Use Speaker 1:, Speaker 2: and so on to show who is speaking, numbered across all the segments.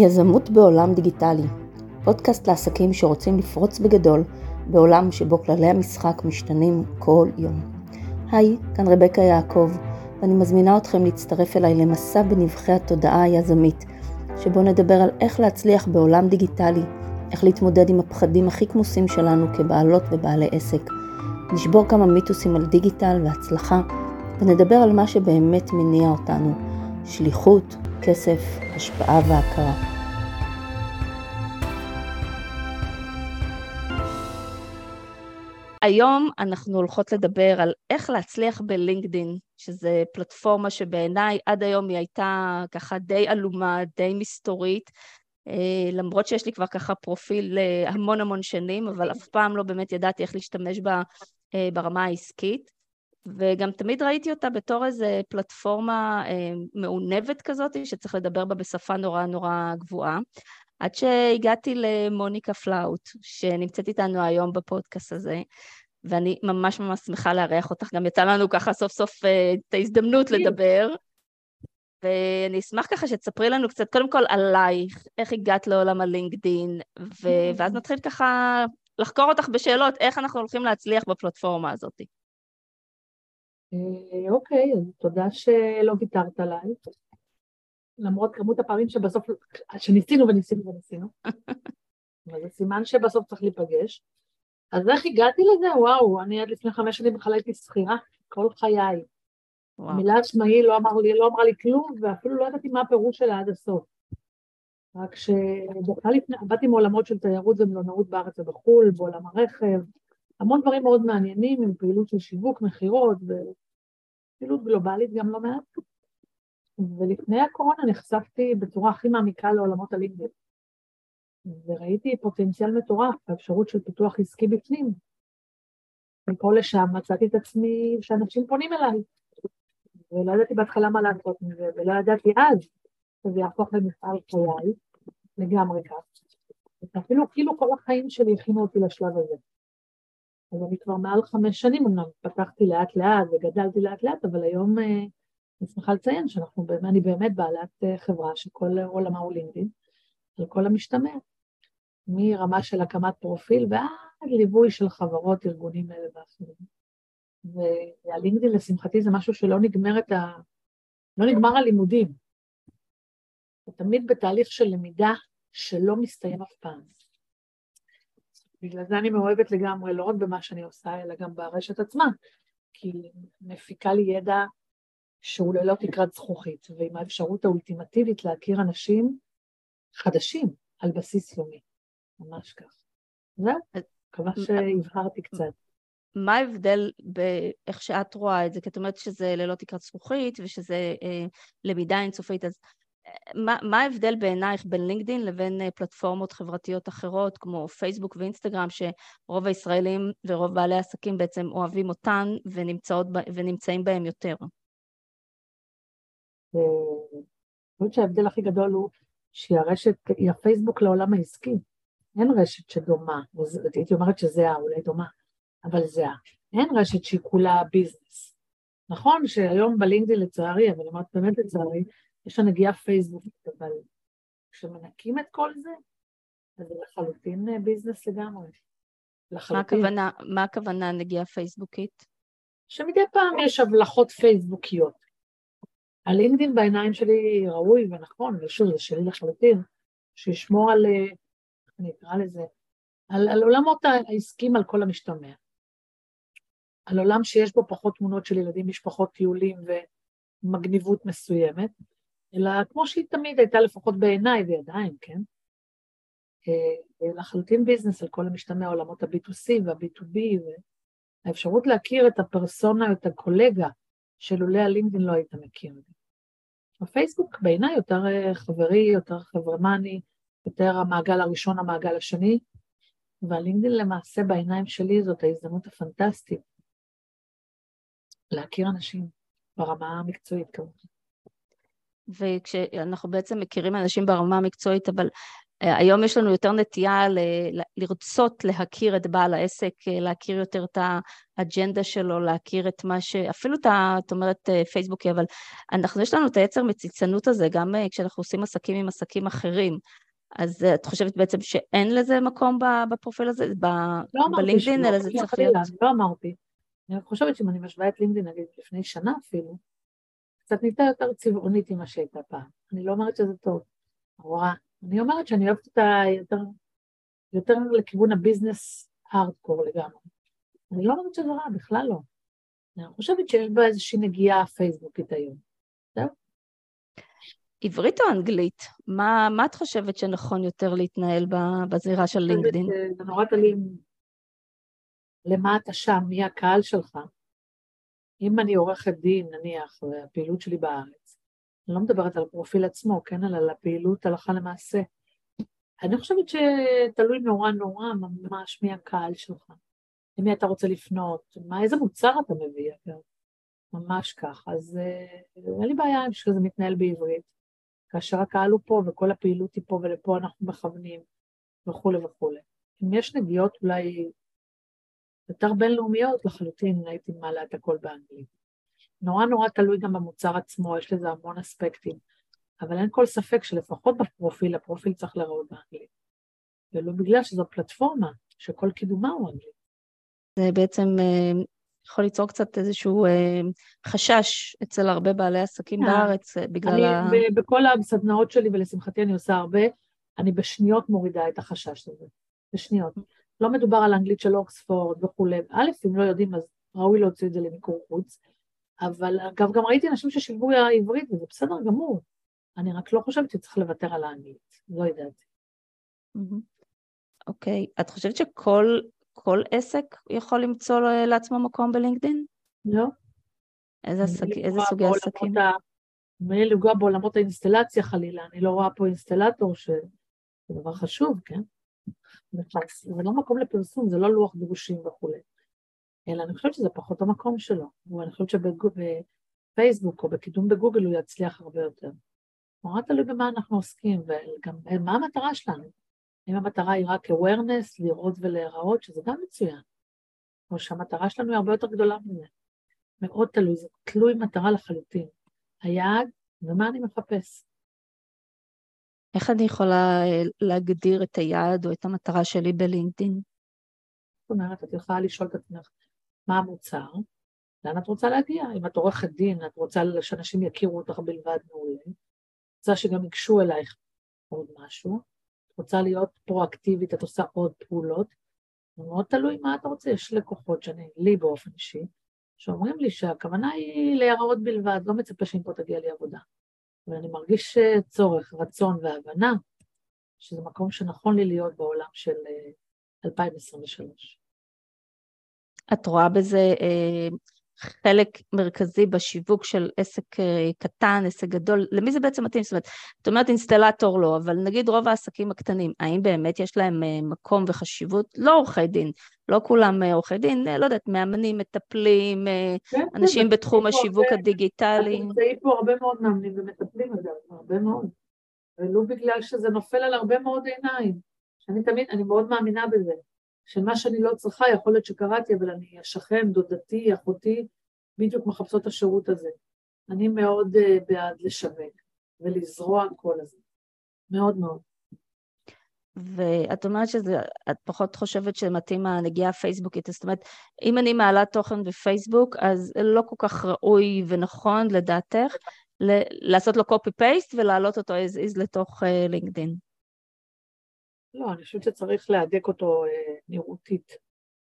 Speaker 1: יזמות בעולם דיגיטלי, פודקאסט לעסקים שרוצים לפרוץ בגדול בעולם שבו כללי המשחק משתנים כל יום. היי, כאן רבקה יעקב, ואני מזמינה אתכם להצטרף אליי למסע בנבחי התודעה היזמית, שבו נדבר על איך להצליח בעולם דיגיטלי, איך להתמודד עם הפחדים הכי כמוסים שלנו כבעלות ובעלי עסק. נשבור כמה מיתוסים על דיגיטל והצלחה, ונדבר על מה שבאמת מניע אותנו, שליחות, כסף, השפעה והכרה. היום אנחנו הולכות לדבר על איך להצליח בלינקדין, שזה פלטפורמה שבעיניי עד היום היא הייתה ככה די עלומה, די מסתורית, אה, למרות שיש לי כבר ככה פרופיל אה, המון המון שנים, אבל אף פעם לא באמת ידעתי איך להשתמש בה אה, ברמה העסקית. וגם תמיד ראיתי אותה בתור איזה פלטפורמה אה, מעונבת כזאת, שצריך לדבר בה בשפה נורא נורא גבוהה. עד שהגעתי למוניקה פלאוט, שנמצאת איתנו היום בפודקאסט הזה, ואני ממש ממש שמחה לארח אותך, גם יצא לנו ככה סוף סוף אה, את ההזדמנות לדבר. ואני אשמח ככה שתספרי לנו קצת, קודם כל עלייך, איך הגעת לעולם הלינקדין, ו... ואז נתחיל ככה לחקור אותך בשאלות, איך אנחנו הולכים להצליח בפלטפורמה הזאת.
Speaker 2: אה, אוקיי, אז תודה שלא ויתרת עליי, למרות כמות הפעמים שבסוף, שניסינו וניסינו וניסינו, אבל זה סימן שבסוף צריך להיפגש. אז איך הגעתי לזה? וואו, אני עד לפני חמש שנים בכלל הייתי שכירה כל חיי. וואו. המילה עצמאי לא, אמר לי, לא אמרה לי כלום, ואפילו לא ידעתי מה הפירוש שלה עד הסוף. רק שבכלל לפני, באתי מעולמות של תיירות ומלונאות בארץ ובחו"ל, בעולם הרכב, המון דברים מאוד מעניינים עם פעילות של שיווק, מכירות ופעילות גלובלית גם לא מעט. ולפני הקורונה נחשפתי בצורה הכי מעמיקה לעולמות הלינקדאין. וראיתי פוטנציאל מטורף, האפשרות של פיתוח עסקי בפנים. מפה לשם מצאתי את עצמי שאנשים פונים אליי, ולא ידעתי בהתחלה מה לעשות מזה, ולא ידעתי אז שזה יהפוך למפעל חיי, לגמרי כך. אפילו כאילו כל החיים שלי הכינו אותי לשלב הזה. אז אני כבר מעל חמש שנים אמנם פתחתי לאט לאט וגדלתי לאט לאט, אבל היום אה, אני שמחה לציין שאנחנו, אני באמת בעלת אה, חברה שכל עולמה הוא לינקדאין, על כל המשתמע, מרמה של הקמת פרופיל ועד ליווי של חברות, ארגונים אלה ואחרים. והלינקדאין לשמחתי זה משהו שלא נגמר את ה... לא נגמר הלימודים. הוא תמיד בתהליך של למידה שלא מסתיים אף פעם. בגלל זה אני מאוהבת לגמרי, לא רק במה שאני עושה, אלא גם ברשת עצמה, כי מפיקה לי ידע שהוא ללא תקרת זכוכית, ועם האפשרות האולטימטיבית להכיר אנשים חדשים על בסיס יומי, ממש כך. זהו, מקווה שהבהרתי קצת.
Speaker 1: מה ההבדל באיך שאת רואה את זה? כי את אומרת שזה ללא תקרת זכוכית ושזה אה, למידה אינסופית, אז מה, ההבדל בעינייך בין לינקדאין לבין אה, פלטפורמות חברתיות אחרות כמו פייסבוק ואינסטגרם שרוב הישראלים ורוב בעלי העסקים בעצם אוהבים אותן ונמצאות, ונמצאים בהם יותר?
Speaker 2: אני חושבת שההבדל הכי גדול הוא שהיא הרשת, היא הפייסבוק לעולם העסקי. אין רשת שדומה, הייתי אומרת שזה אולי דומה, אבל זה אין רשת שהיא כולה ביזנס. נכון שהיום בלינקדאין לצערי, אבל אני אומרת באמת לצערי, יש לה נגיעה פייסבוקית, אבל כשמנקים את כל זה, אז זה לחלוטין אה, ביזנס לגמרי.
Speaker 1: לחלוטין. מה הכוונה, מה הכוונה נגיעה פייסבוקית?
Speaker 2: שמדי פעם יש הבלחות פייסבוקיות. הלינקדאין בעיניים שלי ראוי ונכון, ושוב, זה שלי לחלוטין, שישמור על, אה, איך אני אקרא לזה, על, על עולמות העסקים על כל המשתמע. על עולם שיש בו פחות תמונות של ילדים, משפחות, טיולים ומגניבות מסוימת, אלא כמו שהיא תמיד הייתה לפחות בעיניי, ועדיין, כן? אה, לחלוטין ביזנס על כל המשתמע עולמות ה-B2C וה-B2B, והאפשרות להכיר את הפרסונה, את הקולגה, שלולא הלינקדאין לא היית מכיר. הפייסבוק בעיניי יותר אה, חברי, יותר חברמני, יותר המעגל הראשון, המעגל השני, והלינקדאין למעשה בעיניים שלי זאת ההזדמנות הפנטסטית להכיר אנשים ברמה המקצועית כמובן.
Speaker 1: וכשאנחנו בעצם מכירים אנשים ברמה המקצועית, אבל היום יש לנו יותר נטייה ל- לרצות להכיר את בעל העסק, להכיר יותר את האג'נדה שלו, להכיר את מה ש... אפילו את ה... את אומרת פייסבוקי, אבל אנחנו, יש לנו את היצר מציצנות הזה, גם כשאנחנו עושים עסקים עם עסקים אחרים. אז את חושבת בעצם שאין לזה מקום בפרופיל הזה,
Speaker 2: לא
Speaker 1: בלינקדאין, אלא זה צריך להיות...
Speaker 2: לא אמרתי. אני חושבת שאם אני משווה את לינקדאין, נגיד, לפני שנה אפילו, קצת נהייתה יותר צבעונית ממה שהייתה פעם. אני לא אומרת שזה טוב, רואה. אני אומרת שאני אוהבת אותה יותר, יותר לכיוון הביזנס הארדקור לגמרי. אני לא אומרת שזה רע, בכלל לא. אני חושבת שיש בה איזושהי נגיעה פייסבוקית היום. זהו.
Speaker 1: עברית או אנגלית? מה, מה את חושבת שנכון יותר להתנהל בזירה של לינקדאין?
Speaker 2: זה נורא תלוי למה אתה שם, מי הקהל שלך. אם אני עורכת דין, נניח, והפעילות שלי בארץ, אני לא מדברת על הפרופיל עצמו, כן, אלא על הפעילות הלכה למעשה. אני חושבת שתלוי נורא נורא ממש מי הקהל שלך, למי אתה רוצה לפנות, מה, איזה מוצר אתה מביא, אגב, ממש כך. אז אה, אין לי בעיה שזה מתנהל בעברית, כאשר הקהל הוא פה וכל הפעילות היא פה ולפה אנחנו מכוונים וכולי וכולי. אם יש נגיעות אולי יותר בינלאומיות לחלוטין הייתי מעלה את הכל באנגלית. נורא נורא תלוי גם במוצר עצמו, יש לזה המון אספקטים, אבל אין כל ספק שלפחות בפרופיל, הפרופיל צריך להיראות באנגלית. ולא בגלל שזו פלטפורמה שכל קידומה הוא אנגלית.
Speaker 1: זה בעצם אה, יכול ליצור קצת איזשהו אה, חשש אצל הרבה בעלי עסקים אה, בארץ בגלל
Speaker 2: אני, ה... בכל הסדנאות שלי, ולשמחתי אני עושה הרבה, אני בשניות מורידה את החשש הזה. בשניות. לא מדובר על אנגלית של אוקספורד וכולי. א', אם לא יודעים, אז ראוי להוציא את זה למיקור חוץ. אבל אגב, גם ראיתי אנשים ששילבו עברית, וזה בסדר גמור. אני רק לא חושבת שצריך לוותר על האנגלית. לא יודעת.
Speaker 1: אוקיי. Okay. את חושבת שכל כל עסק יכול למצוא לעצמו מקום בלינקדאין?
Speaker 2: לא.
Speaker 1: איזה, עסק, איזה סוגי עסקים?
Speaker 2: בלי לפגוע בעולמות האינסטלציה חלילה, אני לא רואה פה אינסטלטור שזה דבר חשוב, כן? זה לא מקום לפרסום, זה לא לוח דרושים וכולי. אלא אני חושבת שזה פחות המקום שלו. ואני חושבת שבפייסבוק או בקידום בגוגל הוא יצליח הרבה יותר. נורא תלוי במה אנחנו עוסקים, וגם מה המטרה שלנו. אם המטרה היא רק awareness, לראות ולהיראות, שזה גם מצוין. או שהמטרה שלנו היא הרבה יותר גדולה מזה. מאוד תלוי, זה תלוי מטרה לחלוטין. היעד ומה אני מחפש.
Speaker 1: איך אני יכולה אה, להגדיר את היעד או את המטרה שלי בלינקדאין?
Speaker 2: זאת אומרת, את יכולה לשאול את עצמך מה המוצר, לאן את רוצה להגיע? אם את עורכת דין, את רוצה שאנשים יכירו אותך בלבד מעולה, רוצה שגם ייגשו אלייך עוד משהו, את רוצה להיות פרואקטיבית, את עושה עוד פעולות, זה מאוד תלוי מה אתה רוצה, יש לקוחות שאני, לי באופן אישי, שאומרים לי שהכוונה היא להיראות בלבד, לא מצפה שמפה תגיע לי עבודה. ואני מרגיש אה, צורך, רצון והבנה שזה מקום שנכון לי להיות בעולם של 2023.
Speaker 1: אה, את רואה בזה אה, חלק מרכזי בשיווק של עסק אה, קטן, עסק גדול, למי זה בעצם מתאים? זאת אומרת, את אומרת אינסטלטור לא, אבל נגיד רוב העסקים הקטנים, האם באמת יש להם אה, מקום וחשיבות? לא עורכי דין, לא כולם אה, עורכי דין, לא יודעת, מאמנים, מטפלים, כן, כן אנשים בתחום השיווק הדיגיטלי.
Speaker 2: נמצאים פה הרבה מאוד מאמנים ומטפלים, אגב, הרבה מאוד. ולו בגלל שזה נופל על הרבה מאוד עיניים. שאני תמיד, אני מאוד מאמינה בזה. שמה שאני לא צריכה, יכול להיות שקראתי, אבל אני, השכן, דודתי, אחותי, בדיוק מחפשות את השירות הזה. אני מאוד uh, בעד לשווק ולזרוע כל הזמן. מאוד מאוד.
Speaker 1: ואת אומרת שאת פחות חושבת שמתאים הנגיעה הפייסבוקית, זאת אומרת, אם אני מעלה תוכן בפייסבוק, אז לא כל כך ראוי ונכון לדעתך לעשות לו copy-paste ולהעלות אותו as is לתוך לינקדאין.
Speaker 2: לא, אני חושבת שצריך להדק אותו אה, נראותית,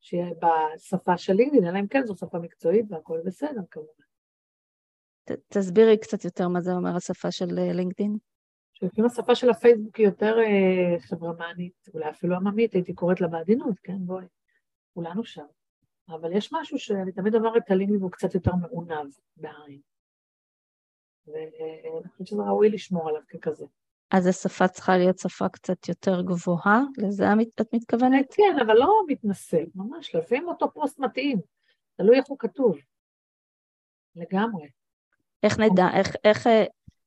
Speaker 2: שיהיה בשפה של לינקדאין, אלא אם כן זו שפה מקצועית והכל בסדר כמובן.
Speaker 1: תסבירי קצת יותר מה זה אומר השפה של אה, לינקדאין.
Speaker 2: שלפעמים השפה של הפייסבוק היא יותר אה, חברמנית, אולי אפילו עממית, הייתי קוראת לה בעדינות, כן, בואי, כולנו שם. אבל יש משהו שאני תמיד אומרת, הלינקדאין הוא קצת יותר מעונב בעין. ואני חושבת שזה ראוי לשמור עליו ככזה.
Speaker 1: אז השפה צריכה להיות שפה קצת יותר גבוהה? לזה את מתכוונת?
Speaker 2: כן, אבל לא מתנשא, ממש, לפעמים אותו פוסט מתאים, תלוי איך הוא כתוב. לגמרי.
Speaker 1: איך נדע, איך, איך,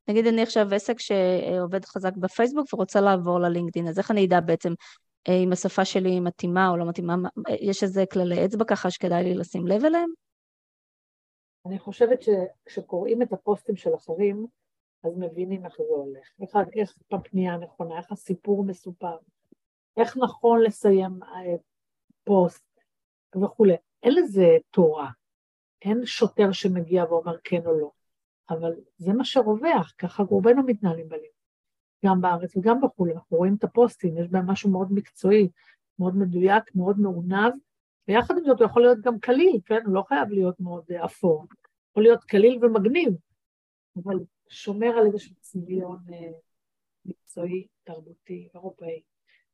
Speaker 1: נגיד אני עכשיו עסק שעובד חזק בפייסבוק ורוצה לעבור ללינקדאין, אז איך אני אדע בעצם אה, אם השפה שלי מתאימה או לא מתאימה? יש איזה כללי אצבע ככה שכדאי לי לשים לב אליהם?
Speaker 2: אני חושבת שכשקוראים את הפוסטים של אחרים, אז מבינים איך זה הולך, איך, איך הפנייה הנכונה, איך הסיפור מסופר, איך נכון לסיים אה, פוסט וכולי. אין לזה תורה, אין שוטר שמגיע ואומר כן או לא, אבל זה מה שרווח, ככה רובנו מתנהלים בלינק, גם בארץ וגם בחו"ל, אנחנו רואים את הפוסטים, יש בהם משהו מאוד מקצועי, מאוד מדויק, מאוד מעונב, ויחד עם זאת הוא יכול להיות גם קליל, כן? הוא לא חייב להיות מאוד אה, אפור, יכול להיות קליל ומגניב, אבל שומר על איזשהו צביון אה, מקצועי, תרבותי, אירופאי.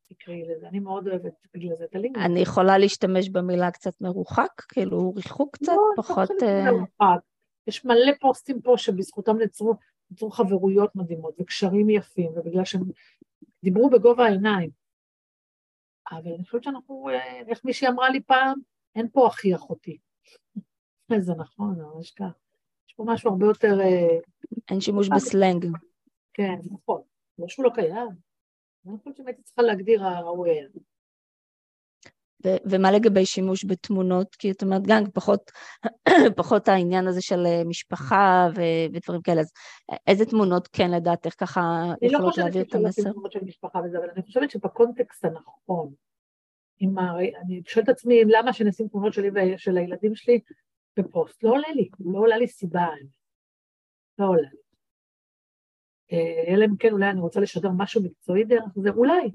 Speaker 2: תקראי לזה, אני מאוד אוהבת בגלל זה את הלינק.
Speaker 1: אני יכולה להשתמש במילה קצת מרוחק? כאילו ריחוק קצת? לא, פחות... לא
Speaker 2: מרוחק. יש מלא פוסטים פה שבזכותם נצרו, נצרו חברויות מדהימות וקשרים יפים, ובגלל שהם דיברו בגובה העיניים. אבל אני חושבת שאנחנו, אה, איך מישהי אמרה לי פעם, אין פה אחי אחותי. זה נכון, ממש כך. יש פה משהו הרבה יותר... אה,
Speaker 1: אין שימוש בסלנג.
Speaker 2: כן, נכון. לא שהוא לא קיים. אני חושבת שהייתי צריכה להגדיר הראוי היה.
Speaker 1: ומה לגבי שימוש בתמונות? כי את אומרת, גם פחות, פחות העניין הזה של אה, משפחה ו- ודברים כאלה, אז איזה תמונות כן לדעתך ככה
Speaker 2: לא יכולות להעביר את המסר? אני לא חושבת תמונות של משפחה וזה, אבל אני חושבת שבקונטקסט הנכון, עם ה... אני שואלת את עצמי למה שנשים תמונות שלי ושל הילדים שלי בפוסט, לא עולה לי, לא עולה לי סיבה, לא עולה לי. אה, אלא אם כן אולי אני רוצה לשדר משהו מקצועי דרך זה, אולי.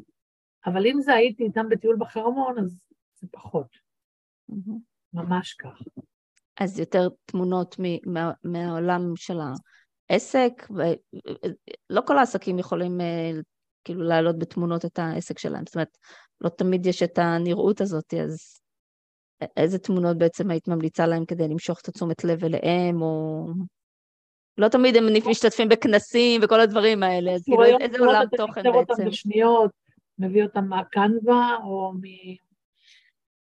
Speaker 2: אבל אם זה הייתי איתם בטיול בחרמון, אז זה פחות. ממש כך.
Speaker 1: אז יותר תמונות מה, מהעולם של העסק, ולא כל העסקים יכולים אה, כאילו להעלות בתמונות את העסק שלהם, זאת אומרת, לא תמיד יש את הנראות הזאת, אז איזה תמונות בעצם היית ממליצה להם כדי למשוך את התשומת לב אליהם, או לא תמיד הם משתתפים בכנסים וכל הדברים האלה, אז כאילו איזה עולם תוכן בעצם. אותם
Speaker 2: בשניות, מביא אותם מהקנווה או, מ...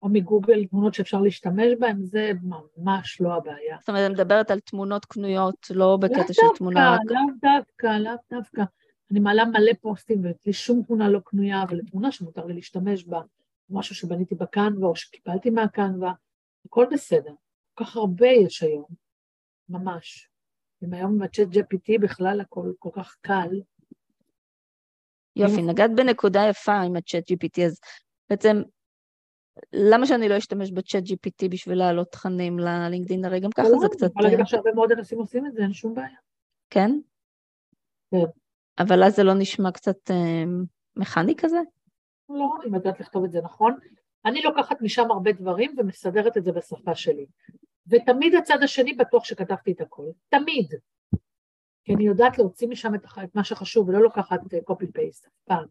Speaker 2: או מגוגל, תמונות שאפשר להשתמש בהן, זה ממש לא הבעיה.
Speaker 1: זאת אומרת, אני מדברת על תמונות קנויות, לא בקטע של תמונה...
Speaker 2: לאו דווקא, לאו דווקא. אני מעלה מלא פוסטים ויש לי שום תמונה לא קנויה, אבל תמונה שמותר לי להשתמש בה, משהו שבניתי בקנווה או שקיבלתי מהקנווה, הכל בסדר. כל כך הרבה יש היום, ממש. אם היום עם הצ'אט GPT בכלל הכל כל כך קל.
Speaker 1: יופי, נגעת בנקודה יפה עם הצ'אט GPT, אז בעצם למה שאני לא אשתמש בצ'אט GPT בשביל להעלות תכנים ללינקדאין? הרי גם ככה זה קצת... אני
Speaker 2: יכולה להגיד לך שהרבה מאוד אנשים עושים את זה, אין שום בעיה.
Speaker 1: כן?
Speaker 2: כן.
Speaker 1: אבל אז זה לא נשמע קצת אה, מכני כזה?
Speaker 2: לא, אם יודעת לכתוב את זה נכון. אני לוקחת משם הרבה דברים ומסדרת את זה בשפה שלי. ותמיד הצד השני בטוח שכתבתי את הכל, תמיד. כי אני יודעת להוציא משם את, את מה שחשוב ולא לוקחת קופי פייסט אף פעם,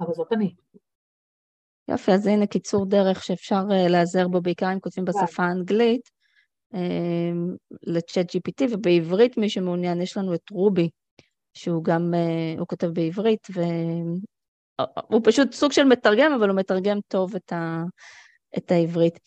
Speaker 2: אבל זאת אני.
Speaker 1: יופי, אז הנה קיצור דרך שאפשר uh, להיעזר בו בעיקר אם כותבים בשפה האנגלית, uh, לצ'אט GPT, ובעברית מי שמעוניין יש לנו את רובי, שהוא גם, הוא כותב בעברית, והוא פשוט סוג של מתרגם, אבל הוא מתרגם טוב את, ה, את העברית.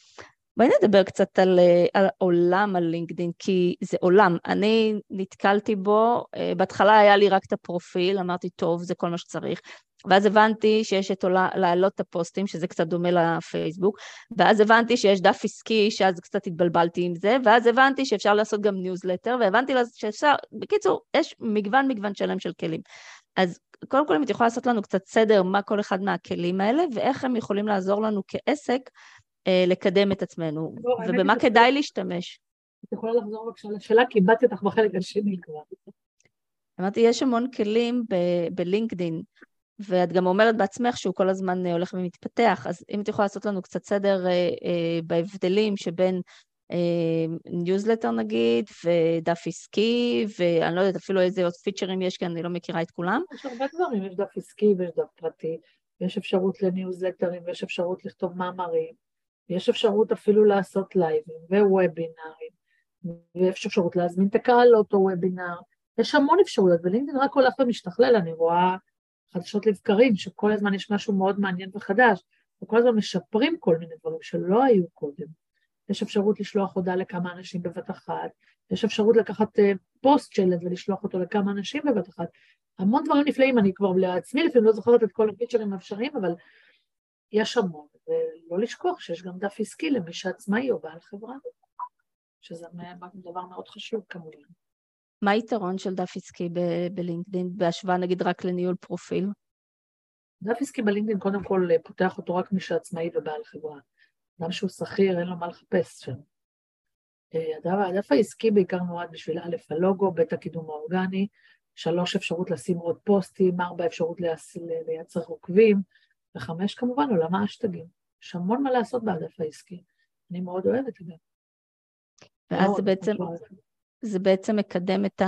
Speaker 1: בואי נדבר קצת על, על עולם הלינקדאין, כי זה עולם. אני נתקלתי בו, אה, בהתחלה היה לי רק את הפרופיל, אמרתי, טוב, זה כל מה שצריך. ואז הבנתי שיש את עולה, להעלות את הפוסטים, שזה קצת דומה לפייסבוק, ואז הבנתי שיש דף עסקי, שאז קצת התבלבלתי עם זה, ואז הבנתי שאפשר לעשות גם ניוזלטר, והבנתי שאפשר, בקיצור, יש מגוון מגוון שלם של כלים. אז קודם כל, אם את יכולה לעשות לנו קצת סדר מה כל אחד מהכלים האלה, ואיך הם יכולים לעזור לנו כעסק אה, לקדם את עצמנו, לא, ובמה כדאי להשתמש.
Speaker 2: את יכולה לחזור בבקשה לשאלה, כי איבדתי אותך בחלק השני כבר.
Speaker 1: אמרתי, יש המון כלים בלינקדין, ואת גם אומרת בעצמך שהוא כל הזמן אה, הולך ומתפתח, אז אם את יכולה לעשות לנו קצת סדר אה, בהבדלים שבין ניוזלטר נגיד, ודף עסקי, ואני לא יודעת אפילו איזה עוד פיצ'רים יש, כי אני לא מכירה את כולם.
Speaker 2: יש הרבה דברים, יש דף עסקי ויש דף פרטי, יש אפשרות לניוזלטרים ויש אפשרות לכתוב מאמרים, יש אפשרות אפילו לעשות לייבים ווובינארים, ויש אפשרות להזמין את הקהל לאותו וובינאר, יש המון אפשרויות, ולינקדאין רק הולך ומשתכלל, אני רואה חדשות לבקרים, שכל הזמן יש משהו מאוד מעניין וחדש, וכל הזמן משפרים כל מיני דברים שלא היו קודם. יש אפשרות לשלוח הודעה לכמה אנשים בבת אחת, יש אפשרות לקחת uh, פוסט שלט ולשלוח אותו לכמה אנשים בבת אחת. המון דברים נפלאים, אני כבר לעצמי לפעמים לא זוכרת את כל הפיצ'רים האפשריים, אבל יש המון, ולא לשכוח שיש גם דף עסקי למי שעצמאי או בעל חברה, שזה דבר מאוד חשוב כמובן.
Speaker 1: מה היתרון של דף עסקי בלינקדאין בהשוואה נגיד רק לניהול פרופיל?
Speaker 2: דף עסקי בלינקדאין קודם כל פותח אותו רק מי שעצמאי ובעל חברה. אדם שהוא שכיר אין לו מה לחפש שם. אה, הדף, העסקי בעיקר נועד בשביל א', הלוגו, ב', הקידום האורגני, שלוש, אפשרות לשים עוד פוסטים, ארבע, אפשרות לייצר עוקבים, וחמש, כמובן, עולם האשטגים. יש המון מה לעשות בדף העסקי. אני מאוד אוהבת את זה.
Speaker 1: ואז זה בעצם, זה בעצם מקדם את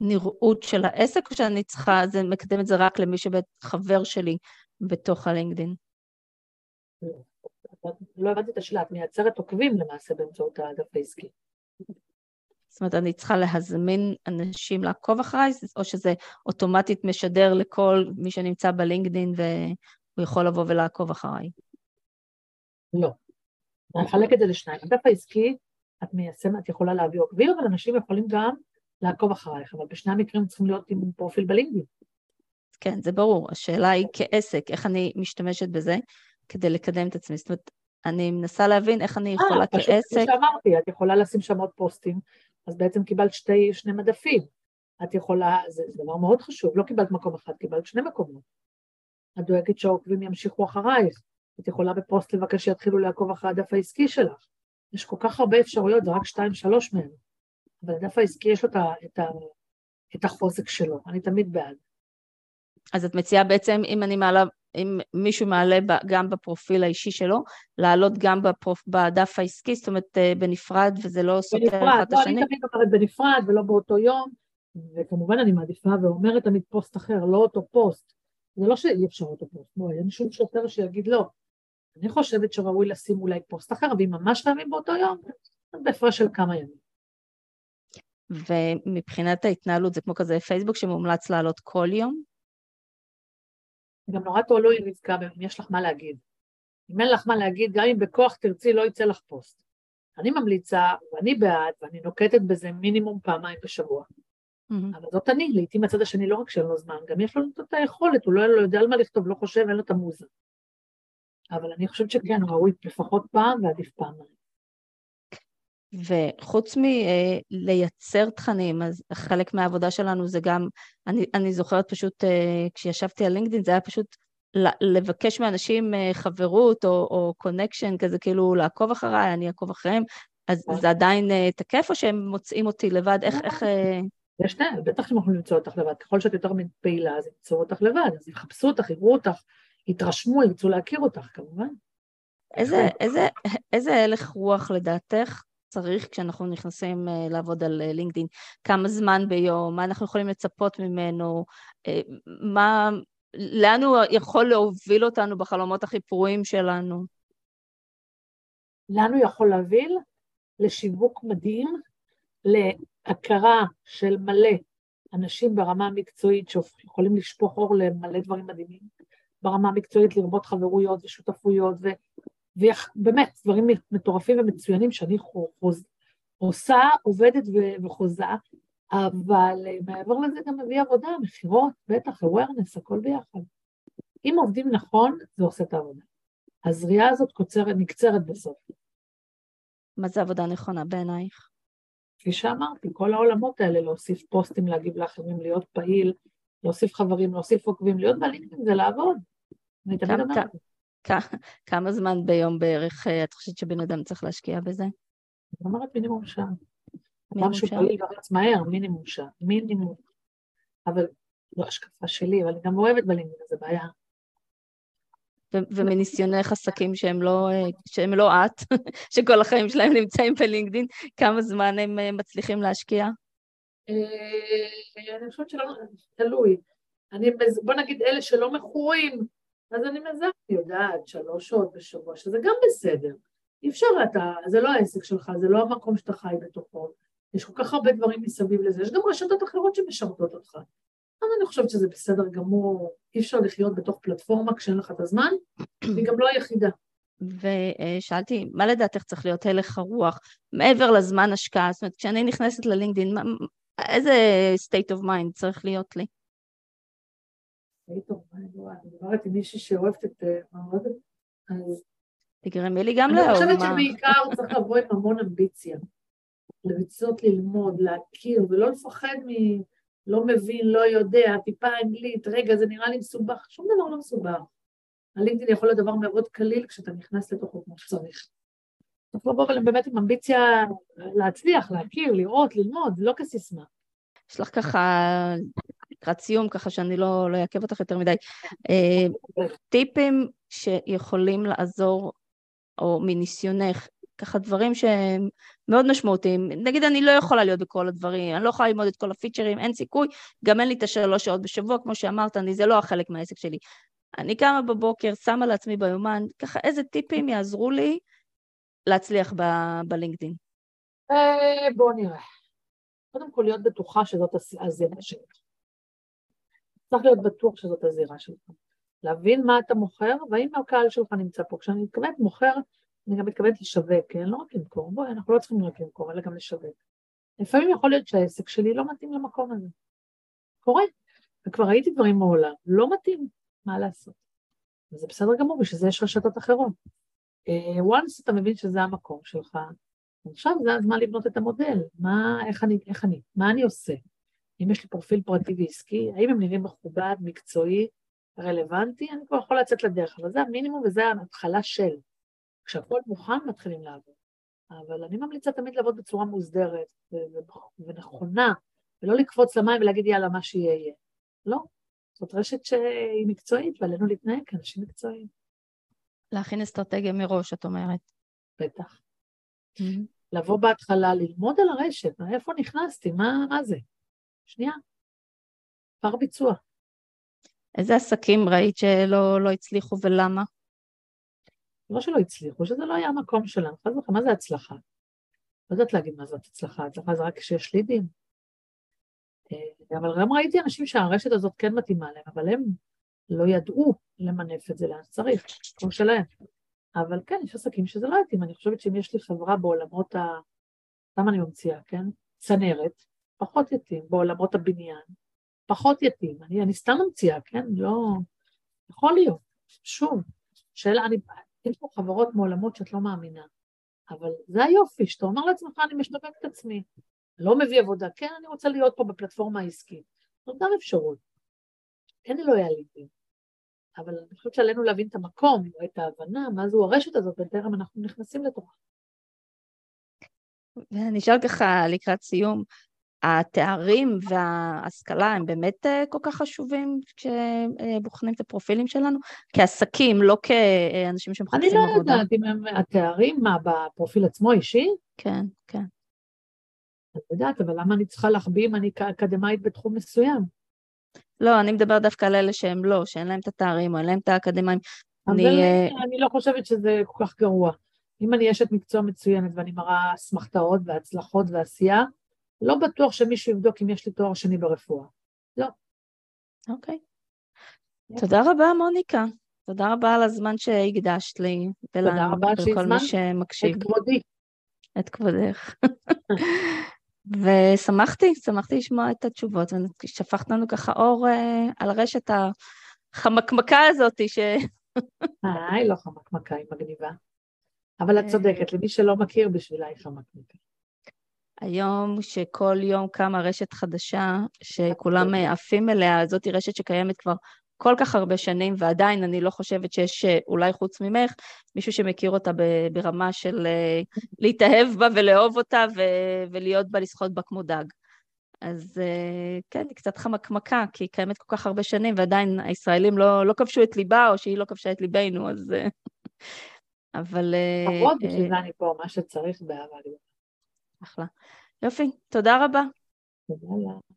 Speaker 1: הנראות של העסק, או שאני צריכה, זה מקדם את זה רק למי שבית חבר שלי בתוך הלינקדין?
Speaker 2: לא הבנתי את השאלה, את מייצרת עוקבים למעשה באמצעות הדף העסקי.
Speaker 1: זאת אומרת, אני צריכה להזמין אנשים לעקוב אחריי, או שזה אוטומטית משדר לכל מי שנמצא בלינקדין והוא יכול לבוא ולעקוב אחריי?
Speaker 2: לא. אני אחלק את זה לשניים. הדף העסקי, את מיישמת, את יכולה להביא עוקבים, אבל אנשים יכולים גם לעקוב אחרייך, אבל בשני המקרים צריכים להיות עם פרופיל בלינקדין.
Speaker 1: כן, זה ברור. השאלה היא כעסק, איך אני משתמשת בזה כדי לקדם את עצמי. זאת אומרת, אני מנסה להבין איך אני יכולה 아, כעסק... פשוט
Speaker 2: כמו שאמרתי, את יכולה לשים שם עוד פוסטים, אז בעצם קיבלת שתי, שני מדפים. את יכולה, זה, זה דבר מאוד חשוב, לא קיבלת מקום אחד, קיבלת שני מקומות. את דואגת שהעוקבים ימשיכו אחרייך. את יכולה בפוסט לבקש שיתחילו לעקוב אחרי הדף העסקי שלך. יש כל כך הרבה אפשרויות, זה רק שתיים, שלוש מהן. אבל הדף העסקי יש לו את, את, את החוזק שלו, אני תמיד בעד.
Speaker 1: אז את מציעה בעצם, אם אני מעלה, אם מישהו מעלה גם בפרופיל האישי שלו, לעלות גם בפרופ, בדף העסקי, זאת אומרת אה, בנפרד, וזה לא סותר אחד את
Speaker 2: לא,
Speaker 1: השני?
Speaker 2: אני תמיד אומרת בנפרד ולא באותו יום, וכמובן אני מעדיפה ואומרת תמיד פוסט אחר, לא אותו פוסט. זה לא שאי אפשר אותו פוסט, בואי, אין שום שוטר שיגיד לא. אני חושבת שראוי לשים אולי פוסט אחר, ואם ממש חייבים באותו יום, אז בהפרש של כמה ימים.
Speaker 1: ומבחינת ההתנהלות זה כמו כזה פייסבוק שמומלץ לעלות כל יום?
Speaker 2: גם נורא תלוי רבקה, אם יש לך מה להגיד. אם אין לך מה להגיד, גם אם בכוח תרצי, לא יצא לך פוסט. אני ממליצה, ואני בעד, ואני נוקטת בזה מינימום פעמיים בשבוע. Mm-hmm. אבל זאת אני, לעיתים הצד השני לא רק שאין לו זמן, גם יש לו את היכולת, הוא לא, לא יודע על מה לכתוב, לא חושב, אין לו את המוזה. אבל אני חושבת שכן, ראוי לפחות פעם ועדיף פעמיים.
Speaker 1: וחוץ מלייצר תכנים, אז חלק מהעבודה שלנו זה גם, אני, אני זוכרת פשוט אה, כשישבתי על לינקדאין, זה היה פשוט לבקש מאנשים אה, חברות או קונקשן, כזה כאילו לעקוב אחריי, אני אעקוב אחריהם, אז. זה עדיין אה, תקף או שהם מוצאים אותי לבד? איך... איך...
Speaker 2: יש שני, בטח שהם יכולים למצוא אותך לבד, ככל שאת יותר פעילה אז ימצאו אותך לבד, אז יחפשו אותך, יראו אותך, יתרשמו, ירצו להכיר אותך כמובן.
Speaker 1: איזה, איזה, איזה הלך רוח לדעתך צריך כשאנחנו נכנסים uh, לעבוד על לינקדאין? כמה זמן ביום? מה אנחנו יכולים לצפות ממנו? Uh, מה, לאן הוא יכול להוביל אותנו בחלומות הכי פרועים שלנו?
Speaker 2: לאן הוא יכול להוביל? לשיווק מדהים, להכרה של מלא אנשים ברמה המקצועית שיכולים לשפוך אור למלא דברים מדהימים, ברמה המקצועית לרבות חברויות ושותפויות. ובאמת, דברים מטורפים ומצוינים שאני חוז... עושה, עובדת וחוזה, אבל אה, מעבר לזה גם מביא עבודה, מכירות, בטח, awareness, הכל ביחד. אם עובדים נכון, זה עושה את העבודה. הזריעה הזאת קוצרת, נקצרת בסוף.
Speaker 1: מה זה עבודה נכונה בעינייך?
Speaker 2: כפי שאמרתי, כל העולמות האלה, להוסיף פוסטים, להגיב לאחרים, להיות פעיל, להוסיף חברים, להוסיף עוקבים, להיות בלינקדאין זה לעבוד. אני תמיד אומרת.
Speaker 1: כמה זמן ביום בערך אה, את חושבת שבן אדם צריך להשקיע בזה?
Speaker 2: אני אומרת מינימום שעה. אדם שהוא ורץ מהר, מינימום שעה, מינימום. אבל זו השקפה שלי, אבל אני גם אוהבת בלינקדאין, זה בעיה.
Speaker 1: ומניסיונך עסקים שהם לא, אה, שהם לא את, שכל החיים שלהם נמצאים בלינקדאין, כמה זמן הם אה, מצליחים להשקיע?
Speaker 2: אני חושבת שלא, תלוי. אני, בוא נגיד אלה שלא מכורים, אז אני מזהה, אני יודעת, שלוש שעות בשבוע, שזה גם בסדר. אי אפשר, אתה, זה לא העסק שלך, זה לא המקום שאתה חי בתוכו. יש כל כך הרבה דברים מסביב לזה, יש גם רשתות אחרות שמשרתות אותך. אז אני חושבת שזה בסדר גמור, אי אפשר לחיות בתוך פלטפורמה כשאין לך את הזמן, והיא גם לא היחידה.
Speaker 1: ושאלתי, מה לדעתך צריך להיות הלך הרוח, מעבר לזמן השקעה? זאת אומרת, כשאני נכנסת ללינקדאין, איזה state of mind צריך להיות לי?
Speaker 2: וואי, אני מדברת עם מישהי שאוהבת את אה, מעמדת, אז...
Speaker 1: תגרמי לי גם לאהוב.
Speaker 2: אני חושבת שבעיקר צריך לבוא עם המון אמביציה. לרצות ללמוד, להכיר, ולא לפחד מ... לא מבין, לא יודע, טיפה אנגלית, רגע, זה נראה לי מסובך, שום דבר לא מסובך. הלינקדאין יכול להיות דבר מאוד קליל כשאתה נכנס לתוכו כמו שצריך. צריך לבוא באמת עם אמביציה להצליח, להכיר, לראות, ללמוד, לא כסיסמה.
Speaker 1: יש לך ככה, לקראת סיום, ככה שאני לא, לא אעכב אותך יותר מדי, אה, טיפים שיכולים לעזור, או מניסיונך, ככה דברים שהם מאוד משמעותיים. נגיד, אני לא יכולה להיות בכל הדברים, אני לא יכולה ללמוד את כל הפיצ'רים, אין סיכוי, גם אין לי את השלוש שעות בשבוע, כמו שאמרת, אני, זה לא החלק מהעסק שלי. אני קמה בבוקר, שמה לעצמי ביומן, ככה איזה טיפים יעזרו לי להצליח ב- בלינקדאין?
Speaker 2: אה, בואו נראה. קודם כל להיות בטוחה שזאת הזירה שלך. צריך להיות בטוח שזאת הזירה שלך. להבין מה אתה מוכר, והאם הקהל שלך נמצא פה. כשאני מתכוונת מוכר, אני גם מתכוונת לשווק, כן? לא רק למכור, בואי, אנחנו לא צריכים רק למכור, אלא גם לשווק. לפעמים יכול להיות שהעסק שלי לא מתאים למקום הזה. קורה. וכבר ראיתי דברים מעולם, לא מתאים, מה לעשות? וזה בסדר גמור, בשביל זה יש רשתות אחרות. Uh, once אתה מבין שזה המקום שלך, עכשיו זה הזמן לבנות את המודל, מה, איך אני, איך אני, מה אני עושה? אם יש לי פרופיל פרטי ועסקי, האם הם נראים מכובד, מקצועי, רלוונטי, אני כבר יכול לצאת לדרך, אבל זה המינימום וזה ההתחלה של. כשהכול מוכן מתחילים לעבוד. אבל אני ממליצה תמיד לעבוד בצורה מוסדרת ונכונה, ולא לקפוץ למים ולהגיד יאללה, מה שיהיה לא, זאת רשת שהיא מקצועית ועלינו להתנהג כאנשים מקצועיים.
Speaker 1: להכין אסטרטגיה מראש, את אומרת.
Speaker 2: בטח. Mm-hmm. לבוא בהתחלה, ללמוד על הרשת, איפה נכנסתי, מה, מה זה? שנייה, פר ביצוע.
Speaker 1: איזה עסקים ראית שלא לא הצליחו ולמה?
Speaker 2: לא שלא הצליחו, שזה לא היה המקום שלנו. חס וחלילה, מה זה הצלחה? לא יודעת להגיד מה זאת הצלחה, הצלחה זה רק כשיש לידים. אה, אבל גם ראיתי אנשים שהרשת הזאת כן מתאימה להם, אבל הם לא ידעו למנף את זה לאן שצריך, כמו שלהם. אבל כן, יש עסקים שזה לא יתאים. אני חושבת שאם יש לי חברה בעולמות ה... למה אני ממציאה, כן? צנרת, פחות יתאים. בעולמות הבניין, פחות יתאים. אני, אני סתם ממציאה, כן? לא... יכול להיות. שוב, שאלה, אני... יש פה חברות מעולמות שאת לא מאמינה, אבל זה היופי, שאתה אומר לעצמך, אני משווק את עצמי. לא מביא עבודה, כן, אני רוצה להיות פה בפלטפורמה העסקית. זאת גם אפשרות. כן, אני לא אעליב. אבל אני חושבת שעלינו להבין את המקום, את ההבנה, מה זו הרשת הזאת, בטרם אנחנו נכנסים לתוכה.
Speaker 1: ואני אשאל ככה לקראת סיום, התארים וההשכלה הם באמת אה, כל כך חשובים כשבוחנים את הפרופילים שלנו? כעסקים, לא כאנשים שמחפשים
Speaker 2: עבודה. אני לא יודעת אם הם התארים, מה, בפרופיל עצמו אישי?
Speaker 1: כן, כן.
Speaker 2: את יודעת, אבל למה אני צריכה להחביא אם אני אקדמאית בתחום מסוים?
Speaker 1: לא, אני מדבר דווקא על אלה שהם לא, שאין להם את התארים או אין להם את האקדמאים.
Speaker 2: אבל אני, אה, אני לא חושבת שזה כל כך גרוע. אם אני אשת מקצוע מצוינת ואני מראה אסמכתאות והצלחות ועשייה, לא בטוח שמישהו יבדוק אם יש לי תואר שני ברפואה. לא.
Speaker 1: אוקיי. Okay. תודה רבה, מוניקה. תודה רבה על הזמן שהקדשת לי, ולנו, ולכל מי שמקשיב.
Speaker 2: את כבודי.
Speaker 1: את כבודך. ושמחתי, שמחתי לשמוע את התשובות, ושפכת לנו ככה אור uh, על רשת החמקמקה הזאת ש...
Speaker 2: אה, היא לא חמקמקה, היא מגניבה. אבל את צודקת, למי שלא מכיר, בשבילה היא חמקמקה.
Speaker 1: היום שכל יום קמה רשת חדשה, שכולם עפים אליה, זאת רשת שקיימת כבר כל כך הרבה שנים, ועדיין אני לא חושבת שיש, אה, אולי חוץ ממך, מישהו שמכיר אותה ברמה של אה, להתאהב בה ולאהוב אותה ו- ולהיות בה, לשחות בה כמו דג. אז אה, כן, היא קצת חמקמקה, כי היא קיימת כל כך הרבה שנים, ועדיין הישראלים לא, לא כבשו את ליבה, או שהיא לא כבשה את ליבנו, אז... אבל...
Speaker 2: כבוד, בשביל זה אני פה, מה שצריך באהבה.
Speaker 1: אחלה. יופי, תודה רבה.
Speaker 2: תודה לך.